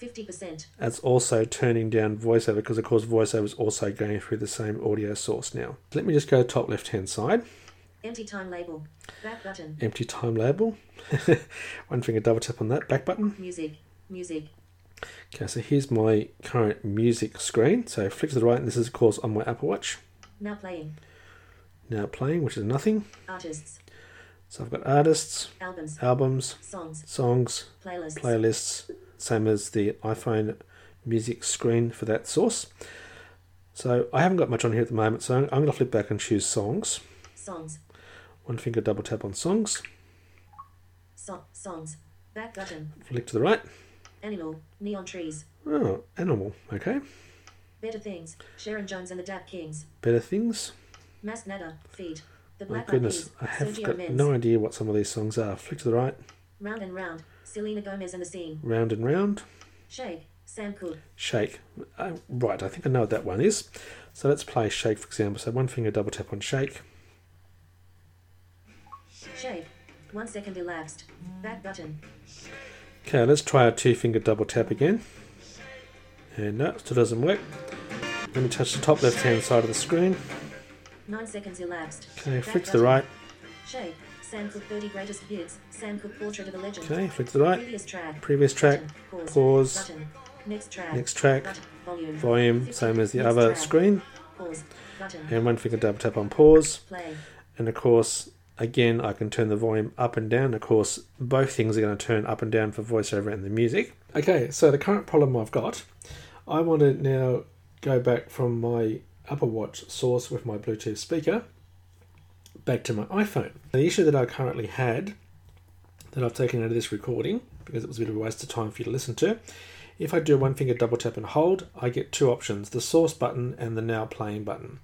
50%. That's also turning down voiceover because, of course, voiceover is also going through the same audio source now. Let me just go top left hand side, Empty time label. Back button. empty time label. One finger double tap on that back button. Music. Music. Okay, so here's my current music screen. So flick to the right, and this is, of course, on my Apple Watch. Now playing. Now playing, which is nothing. Artists. So I've got artists, Albums. albums, Songs. songs, Playlists. playlists, same as the iPhone music screen for that source. So I haven't got much on here at the moment, so I'm, I'm going to flip back and choose songs. Songs. One finger double tap on songs, So- songs. Back button. flick to the right. Animal. Neon trees. Oh, animal, okay. Better Things, Sharon Jones and the Dap Kings. Better Things. Mas Que Nada, Feed. The Black Eyed goodness, I have Sergio got no idea what some of these songs are. Flick to the right, Round and Round, Selena Gomez and the Scene. round and round, Shake, Sam Cooke. shake. Uh, right, I think I know what that one is. So let's play shake, for example. So one finger double tap on shake. Shake. One second elapsed. Back button. Okay, let's try a two finger double tap again. And no, still doesn't work. Let me touch the top left hand side of the screen. Nine seconds elapsed. Okay, Back flick to the right. Shake. Sam Cooke 30 Greatest Hits. Sam Cooke Portrait of a Legend. Okay, flick to the right. Previous track. Previous track. Button. Pause. Button. Next track. Next track. Button. Volume. Volume, same as the Next other track. screen. Pause. And one finger double tap on pause. Play. And of course, again, I can turn the volume up and down. Of course, both things are going to turn up and down for voiceover and the music. Okay, so the current problem I've got, I want to now go back from my Apple Watch source with my Bluetooth speaker back to my iPhone. The issue that I currently had that I've taken out of this recording, because it was a bit of a waste of time for you to listen to, if I do one finger double tap and hold, I get two options the source button and the now playing button.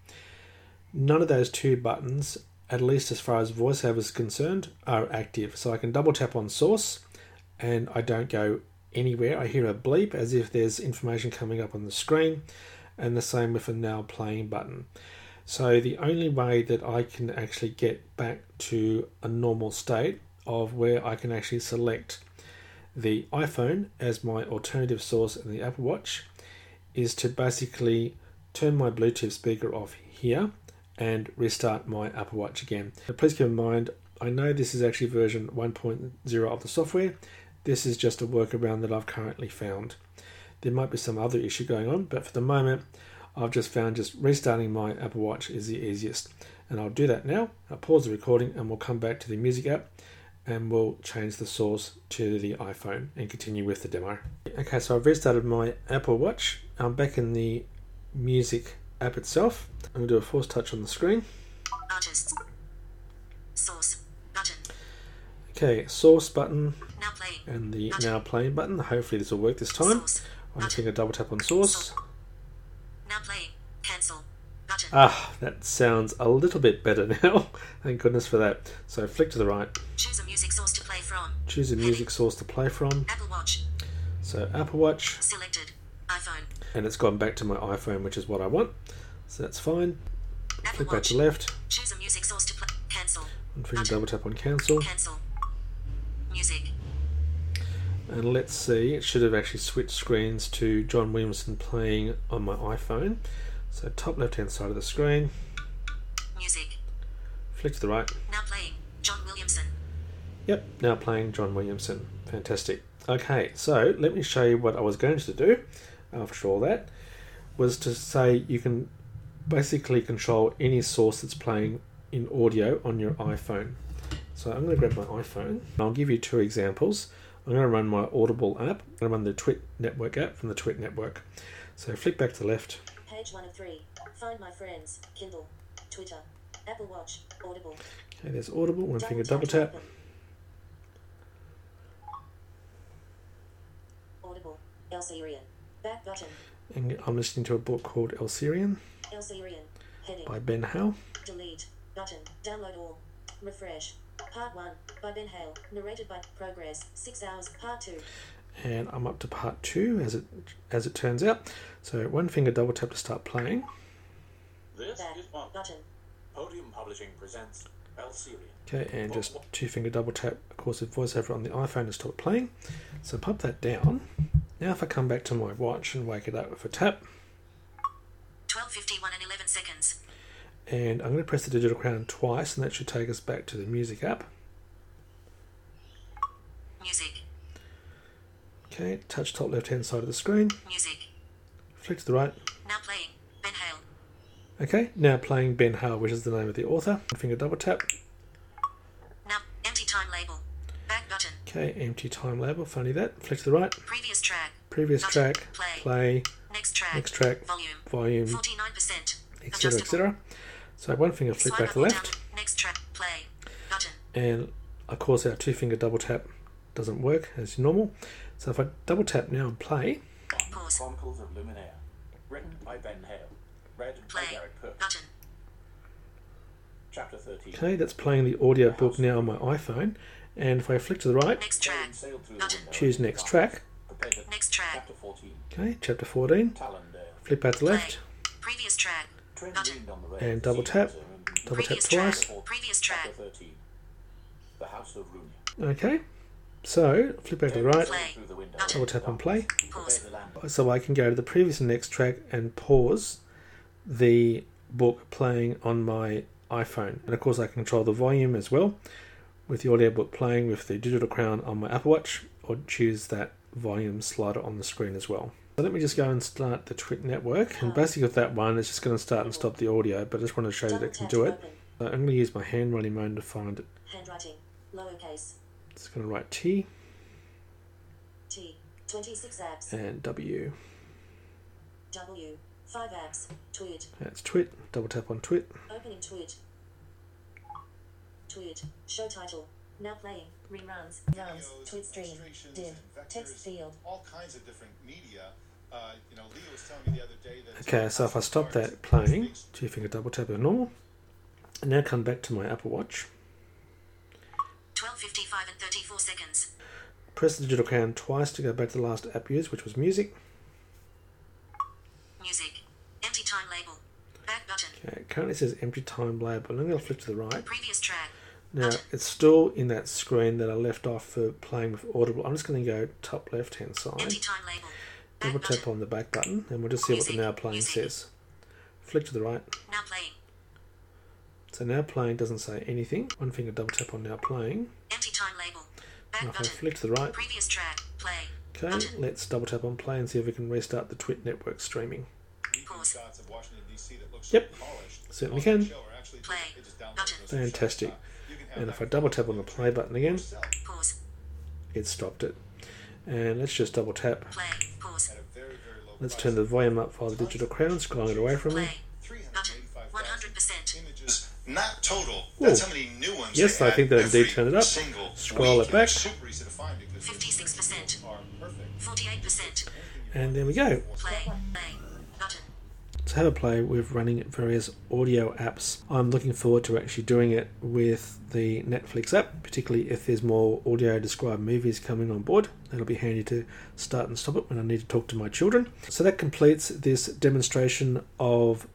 None of those two buttons, at least as far as voiceover is concerned, are active. So I can double tap on source and I don't go anywhere. I hear a bleep as if there's information coming up on the screen, and the same with a now playing button. So the only way that I can actually get back to a normal state of where I can actually select the iPhone as my alternative source and the Apple Watch is to basically turn my Bluetooth speaker off here and restart my Apple Watch again. Please keep in mind, I know this is actually version 1.0 of the software. This is just a workaround that I've currently found. There might be some other issue going on, but for the moment, I've just found just restarting my Apple Watch is the easiest. And I'll do that now. I'll pause the recording and we'll come back to the music app and we'll change the source to the iPhone and continue with the demo. Okay, so I've restarted my Apple Watch. I'm back in the music app itself. I'm going to do a force touch on the screen. Artists. Source. Button. Okay, source button and the now playing button. Hopefully this will work this time. Source. I'm just going to double tap on source. Now playing. Cancel. Button. Ah, that sounds a little bit better now. Thank goodness for that. So flick to the right, Choose a music source to play from. choose a music source to play from. Apple Watch. So Apple Watch, Selected. iPhone. and it's gone back to my iPhone, which is what I want. So that's fine. Apple Flick back to left, Choose a music source to play. Cancel. and finger Button. double tap on cancel. Cancel. Music. And let's see, it should have actually switched screens to John Williamson playing on my iPhone. So top left hand side of the screen, Music. flick to the right. Now playing. John Williamson. Yep, now playing John Williamson. Fantastic. Okay, so let me show you what I was going to do after all that was to say you can basically control any source that's playing in audio on your iPhone. So I'm going to grab my iPhone. I'll give you two examples. I'm going to run my Audible app. I'm going to run the Twit Network app from the Twit Network. So flick back to the left. Page 1 of 3. Find my friends. Kindle. Twitter. Apple Watch. Audible. Okay, there's Audible. One finger double tap. Audible. Elseerian. Back button. And I'm listening to a book called El Syrian Elseerian. Heading. by Ben Hale. Delete. Button. Download all. Refresh. Part 1. By Ben Hale. Narrated by Progress. 6 hours. Part 2. And I'm up to part two as it as it turns out. So one finger double tap to start playing. This is one. Button. Podium Publishing presents Elseerian. Okay, and just two finger double tap. Of course, with voiceover on the iPhone to stop playing. So pop that down. Now, if I come back to my watch and wake it up with a tap, 1251 and 11 seconds. and I'm going to press the digital crown twice, and that should take us back to the music app. Music. Okay, touch top left hand side of the screen, Music. flick to the right. Now playing. Ben Hale. Okay, now playing Ben Hale, which is the name of the author. Finger double tap. Now empty time label. Back button. Okay, empty time label, funny that. Flick to the right. Previous track. Previous Button. track, Play. play, Next track. next track, Volume. volume, 49%. etc., etc. So one finger flick back to the left, Down. Next track. Play. Button. and of course our two finger double tap doesn't work as normal. So if I double tap now and play, Pause. Chronicles of Lumineia. Written by Ben Hale. Read by Play. Derek Perk. Button. Chapter 13. Okay, that's playing the audio book now on my iPhone. And if I flick to the right, Next track. Sailed through the Button. window choose next track. Next track. Chapter 14. Okay, chapter 14. Tallandale. Flip back to Play. left Previous track. Button. leaned on the rail and double tap. Windsor and- Double tap Previous track. twice. Previous Chapter track. 13. The House of Runia. Okay, so flip back to the right, double tap on play. Pause. So I can go to the previous and next track and pause the book playing on my iPhone. And of course, I can control the volume as well with the audiobook playing with the digital crown on my Apple Watch or choose that volume slider on the screen as well. So let me just go and start the Twit network. And basically, with that one, it's just going to start and stop the audio, but I just want to show you that it can do it. So I'm going to use my handwriting mode to find it. Handwriting. Lowercase. It's going to write T T. 26 apps. and W. W. 5 apps. Tweet. That's Twit. Double tap on Twit. Opening tweet. Tweet. Show title. Now playing. Reruns. Runs. Tweet stream. Div. Text field. all kinds of different media. Uh, you know, Leo was telling me the other day that. Okay, so if I stop that playing, two finger double tap is normal. And now come back to my Apple Watch. 12.55 and 34 seconds. Press the digital crown twice to go back to the last app used, which was music. Music. Empty time label. Back button. Okay, it currently says empty time label. I'm going to flip to the right. Previous track. Now, it's still in that screen that I left off for playing with Audible. I'm just going to go top left hand side, Empty time label. double tap on the back button, and we'll just see what the now playing music. says. Flick to the right. Now playing. So now playing doesn't say anything. One finger double tap on now playing. Empty time label. And Back if I button. flick to the right, Previous track. Play. okay, Button. let's double tap on play and see if we can restart the Twit network streaming. Pause. Shots of Washington D.C. that looks Yep. so polished. Certainly the can. show actually- Play. they just download Button. Fantastic. Shutterstock. You can have And if I double tap on the play button again, Pause. it stopped it. And let's just double tap. Play. Pause. at a very, very low Let's turn the volume up via the digital crown, scrolling it away from me. Not total. Ooh. That's how many new ones. Yes, they I add think they indeed every turn it up. single Scroll it back. and Super easy to find 56%. they are perfect. 48%. And there we go. Play. Play. Button. To have a play with running various audio apps. I'm looking forward to actually doing it with the Netflix app, particularly if there's more audio described movies coming on board. That'll be handy to start and stop it when I need to talk to my children. So that completes this demonstration of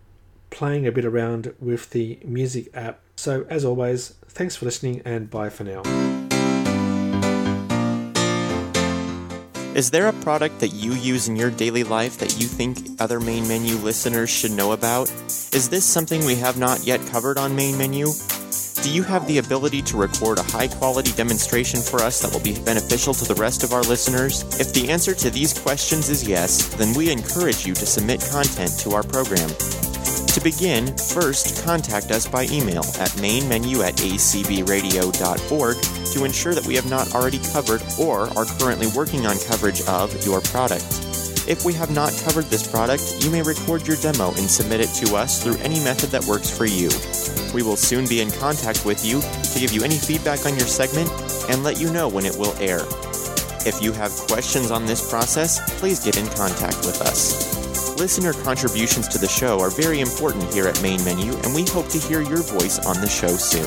playing a bit around with the music app. So as always, thanks for listening and bye for now. Is there a product that you use in your daily life that you think other main menu listeners should know about? Is this something we have not yet covered on main menu? Do you have the ability to record a high quality demonstration for us that will be beneficial to the rest of our listeners? If the answer to these questions is yes, then we encourage you to submit content to our program. To begin, first contact us by email at mainmenu at acbradio.org to ensure that we have not already covered or are currently working on coverage of your product. If we have not covered this product, you may record your demo and submit it to us through any method that works for you. We will soon be in contact with you to give you any feedback on your segment and let you know when it will air. If you have questions on this process, please get in contact with us. Listener contributions to the show are very important here at Main Menu, and we hope to hear your voice on the show soon.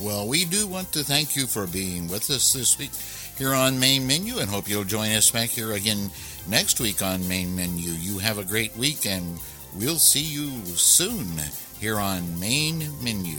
Well, we do want to thank you for being with us this week here on Main Menu and hope you'll join us back here again next week on Main Menu. You have a great week and We'll see you soon here on Main Menu.